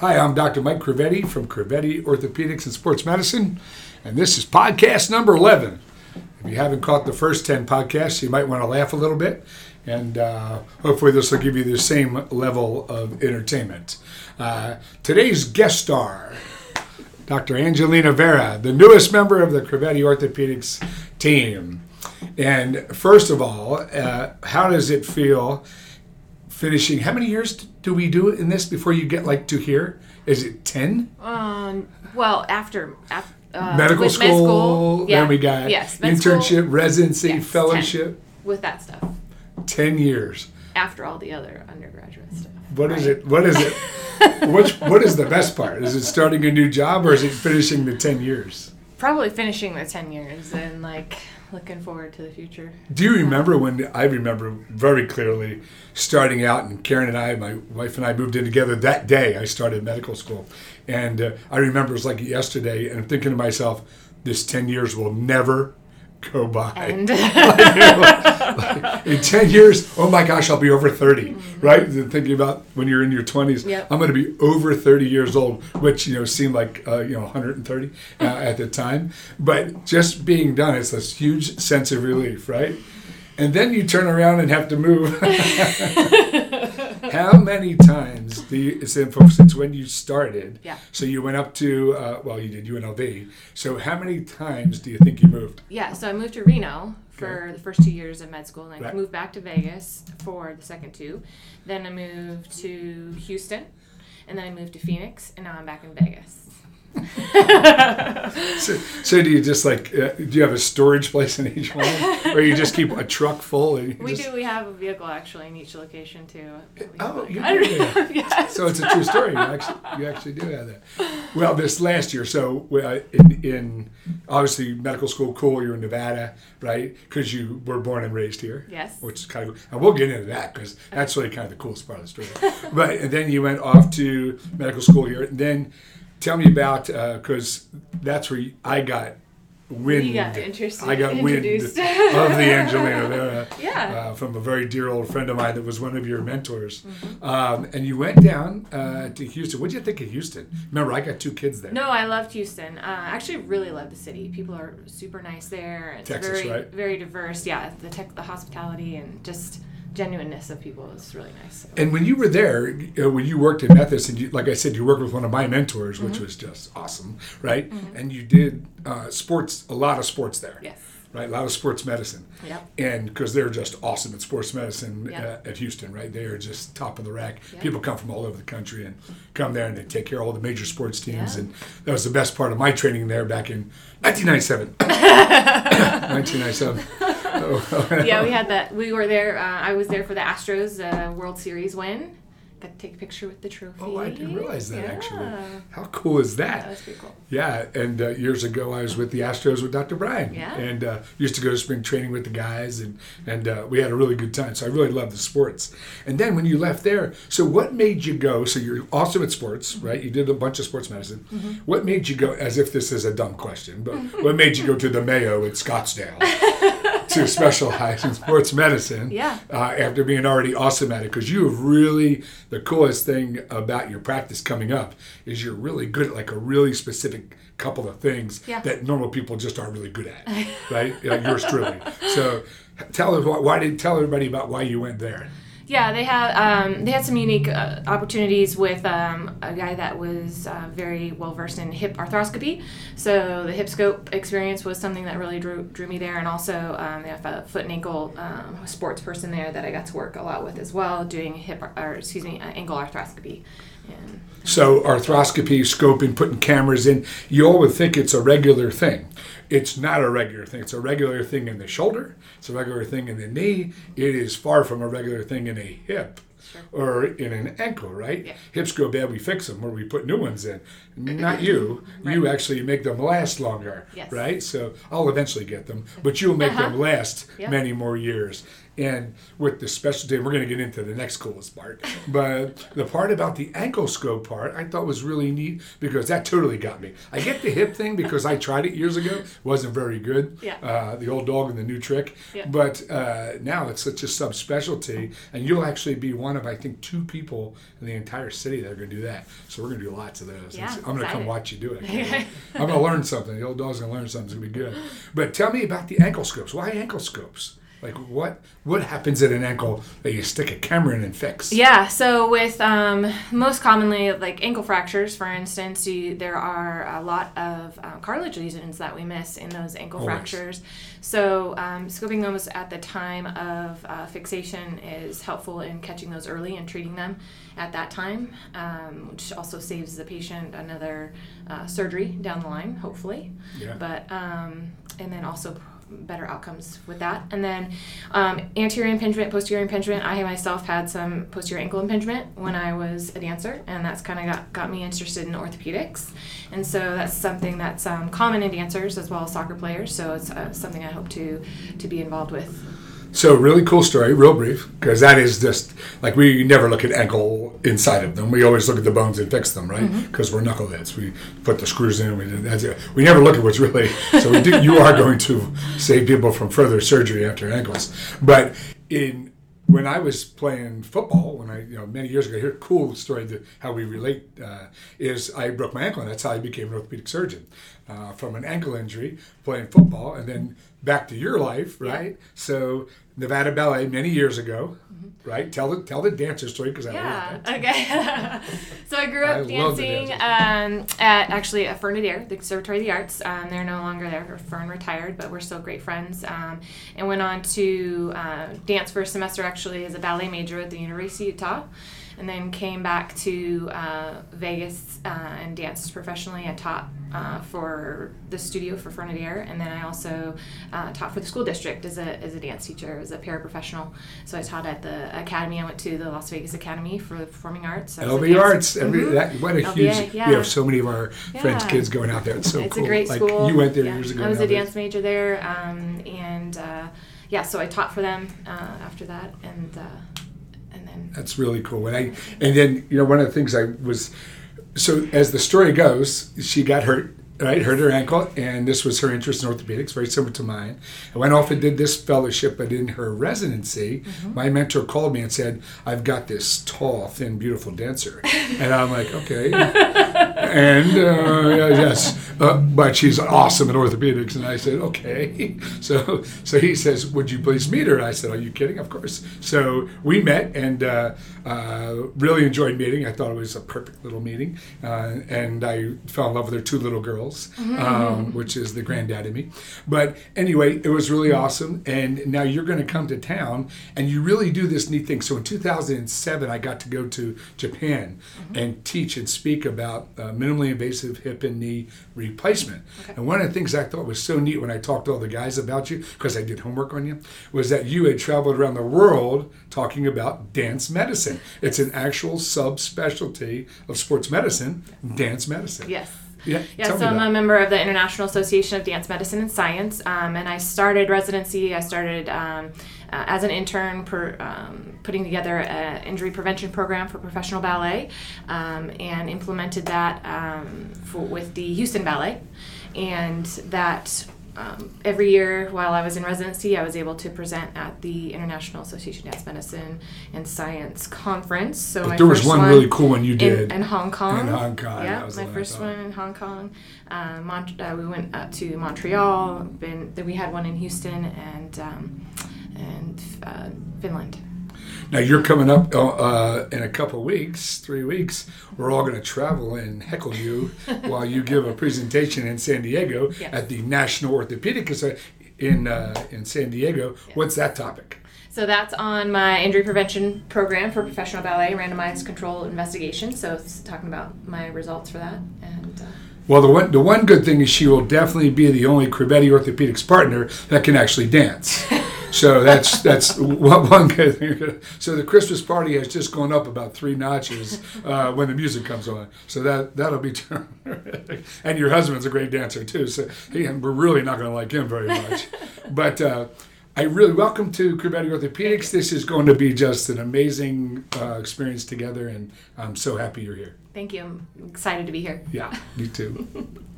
Hi, I'm Dr. Mike Crovetti from Crovetti Orthopedics and Sports Medicine, and this is podcast number 11. If you haven't caught the first 10 podcasts, you might want to laugh a little bit, and uh, hopefully, this will give you the same level of entertainment. Uh, today's guest star, Dr. Angelina Vera, the newest member of the Crovetti Orthopedics team. And first of all, uh, how does it feel finishing? How many years do we do in this before you get like to here? Is it 10? Um, well, after, after uh, medical school, med school, yeah, then we got yes, med school, internship, residency, yes, fellowship. with that stuff. 10 years. After all the other undergraduate stuff. What is right? it? What is it? Which what is the best part? Is it starting a new job or is it finishing the 10 years? Probably finishing the ten years and like looking forward to the future. Do you remember when I remember very clearly starting out and Karen and I, my wife and I moved in together that day I started medical school. And uh, I remember it was like yesterday and I'm thinking to myself, this 10 years will never go by. And in 10 years, oh my gosh, I'll be over 30, right? And Thinking about when you're in your 20s, Yep. I'm going to be over 30 years old, which, you know, seemed like, uh, you know, 130 uh, at the time. But just being done, it's this huge sense of relief, right? And then you turn around and have to move. How many times do you, since since when you started? Yeah. So you went up to, uh, well, you did UNLV. So how many times do you think you moved? yeah, so I moved to Reno for the first two years of med school, and I Right. moved back to Vegas for the second two. Then I moved to Houston, and then I moved to Phoenix, and now I'm back in Vegas. So, so do you just like uh, do you have a storage place in each one, or you just keep a truck full? And We just, do. We have a vehicle actually in each location too. Oh, you do, know. yes. So it's a true story. You actually, you actually do have that. Well, this last year, so uh, in, in obviously medical school, cool. You're in Nevada, right? Because you were born and raised here. Yes. Which is kind of, and we'll get into that because that's really kind of the coolest part of the story. but and then you went off to medical school here, and then tell me about because that's where I got wind. You got interested- I got wind of the Angelina Vera Yeah. uh, from a very dear old friend of mine that was one of your mentors. Mm-hmm. Um, and you went down uh, to Houston. What did you think of Houston? Remember, I got two kids there. No, I loved Houston. Uh, I actually really love the city. People are super nice there. It's Texas, very right? very diverse. Yeah, the tech, the hospitality and just genuineness of people is really nice. And when you were there, uh, when you worked at Methodist, and you, like I said, you worked with one of my mentors, Mm-hmm. which was just awesome, right? And you did uh, sports, a lot of sports there. yes. Right, a lot of sports medicine. Yep. And because they're just awesome at sports medicine Yep. uh, at Houston, right? They are just top of the rack. Yep. People come from all over the country and come there and they take care of all the major sports teams. And that was the best part of my training there back in 1997. 1997. Oh, Yeah, we had that. We were there. Uh, I was there for the Astros uh, World Series win. Got to take a picture with the trophy. Oh, I didn't realize that yeah. actually. How cool is That that? was pretty cool. Yeah, and uh, years ago I was with the Astros with Dr. Brian. Yeah. and uh, used to go to spring training with the guys, and and uh, we had a really good time. So I really love the sports. And then when you left there, so what made you go? So you're awesome at sports, right? You did a bunch of sports medicine. Mm-hmm. What made you go? As if this is a dumb question, but what made you go to the Mayo at Scottsdale? to specialize in sports medicine Yeah. uh, after being already awesome at it because you have really the coolest thing about your practice coming up is you're really good at like a really specific couple of things Yeah. that normal people just aren't really good at right like yours truly so tell why did tell everybody about why you went there Yeah, they had um, they had some unique uh, opportunities with um, a guy that was uh, very well versed in hip arthroscopy. So the hip scope experience was something that really drew, drew me there, and also um, they have a foot and ankle um, sports person there that I got to work a lot with as well, doing hip or excuse me uh, ankle arthroscopy. So arthroscopy, scoping, putting cameras in, you all would think it's a regular thing. It's not a regular thing. It's a regular thing in the shoulder. It's a regular thing in the knee. It is far from a regular thing in a hip or in an ankle, right? Yeah. Hips go bad, we fix them, or we put new ones in. Not you. You actually make them last longer, Yes. right? So I'll eventually get them, but you'll make uh-huh. them last Yeah. many more years. And with the specialty, we're going to get into the next coolest part, but the part about the ankle scope part, I thought was really neat because that totally got me. I get the hip thing because I tried it years ago, wasn't very good. Yeah. Uh, the old dog and the new trick. Yeah. But uh, now it's such a subspecialty, and you'll actually be one of I think two people in the entire city that are going to do that. So we're going to do lots of those. Yeah, I'm going to come watch you do it. I'm going to learn something. The old dog's going to learn something. It's going to be good. But tell me about the ankle scopes. Why ankle scopes? Like what what happens at an ankle that you stick a camera in and fix? Yeah, so with um, most commonly like ankle fractures, for instance, you, there are a lot of uh, cartilage lesions that we miss in those ankle Always. fractures. So um, scoping those at the time of uh, fixation is helpful in catching those early and treating them at that time, um, which also saves the patient another uh, surgery down the line, hopefully. Yeah. But um, and then also better outcomes with that. And then um, anterior impingement, posterior impingement. I myself had some posterior ankle impingement when I was a dancer, and that's kind of got, got me interested in orthopedics. And so that's something that's um, common in dancers as well as soccer players. So it's uh, something I hope to to be involved with. So really cool story, real brief, because that is just like we never look at ankle inside of them. We always look at the bones and fix them, right? Mm-hmm. Because we're knuckleheads. We put the screws in. We that's it. We never look at what's really. So we do, you are going to save people from further surgery after ankles. But in when I was playing football, when I you know many years ago, here cool story to how we relate uh, is I broke my ankle, and that's how I became an orthopedic surgeon uh, from an ankle injury playing football, and then back to your life, right? So Nevada Ballet many years ago, right? Tell the tell the dancer story because I Yeah. love that. Okay. so I grew up dancing dancing. um, at actually at Fern Adair, the Conservatory of the Arts. Um, they're no longer there. Fern retired, but we're still great friends. Um, and went on to uh, dance for a semester actually as a ballet major at the University of Utah. And then came back to uh, Vegas uh, and danced professionally. I taught uh, for the studio for Fern Adair, and then I also uh, taught for the school district as a, as a dance teacher, as a paraprofessional. So I taught at the academy. I went to the Las Vegas Academy for the Performing Arts. LV Arts, every, Mhm. that, what a LVA, huge. yeah. We have so many of our friends' kids going out there. It's so it's cool. a great like school. you went there Yeah. years ago. I was a dance major there, um, and uh, yeah, so I taught for them uh, after that, and uh, That's really cool. And I and then you know one of the things I was so as the story goes, she got hurt. Right, hurt her ankle, and this was her interest in orthopedics, very similar to mine. I went off and did this fellowship, but in her residency, mm-hmm. my mentor called me and said, "I've got this tall, thin, beautiful dancer," and I'm like, "Okay," and uh, yes, uh, but she's awesome in orthopedics, and I said, "Okay." So, so he says, "Would you please meet her?" I said, "Are you kidding?" Of course. So we met, and uh, uh, really enjoyed meeting. I thought it was a perfect little meeting, uh, and I fell in love with her two little girls, um, which is the granddad in me. But anyway, it was really awesome. And now you're going to come to town, and you really do this neat thing. So in 2007, I got to go to Japan and teach and speak about uh, minimally invasive hip and knee replacement. And one of the things I thought was so neat when I talked to all the guys about you, because I did homework on you, was that you had traveled around the world talking about dance medicine. It's an actual subspecialty of sports medicine, dance medicine. yes. Yeah, Yeah, so I'm about a member of the International Association of Dance Medicine and Science, um, and I started residency. I started um, uh, as an intern, per, um, putting together an injury prevention program for professional ballet, um, and implemented that um, for, with the Houston Ballet, and that. Um, every year while I was in residency, I was able to present at the International Association of Dance Medicine and Science conference. So my there was first one, really cool one you in, did. in Hong Kong. In Hong Kong, Yeah, that was my first one in Hong Kong. Uh, Mont- uh, we went up to Montreal. Been then we had one in Houston and um, and uh, Finland. Now you're coming up uh, uh, in a couple weeks, three weeks. We're all going to travel and heckle you while you give a presentation in San Diego Yes. at the National Orthopedic in uh, in San Diego. What's that topic? So that's on my injury prevention program for professional ballet, randomized control investigation. So it's talking about my results for that. And uh, Well, the one the one good thing is she will definitely be the only Crovetti Orthopedics partner that can actually dance. So that's that's one one good thing. So the Christmas party has just gone up about three notches uh, when the music comes on. So that that'll be terrific. And your husband's a great dancer too. So he, we're really not going to like him very much. But uh, I really welcome to Crovetti Orthopedics. This is going to be just an amazing uh, experience together, and I'm so happy you're here. Thank you. I'm excited to be here. Yeah, me too.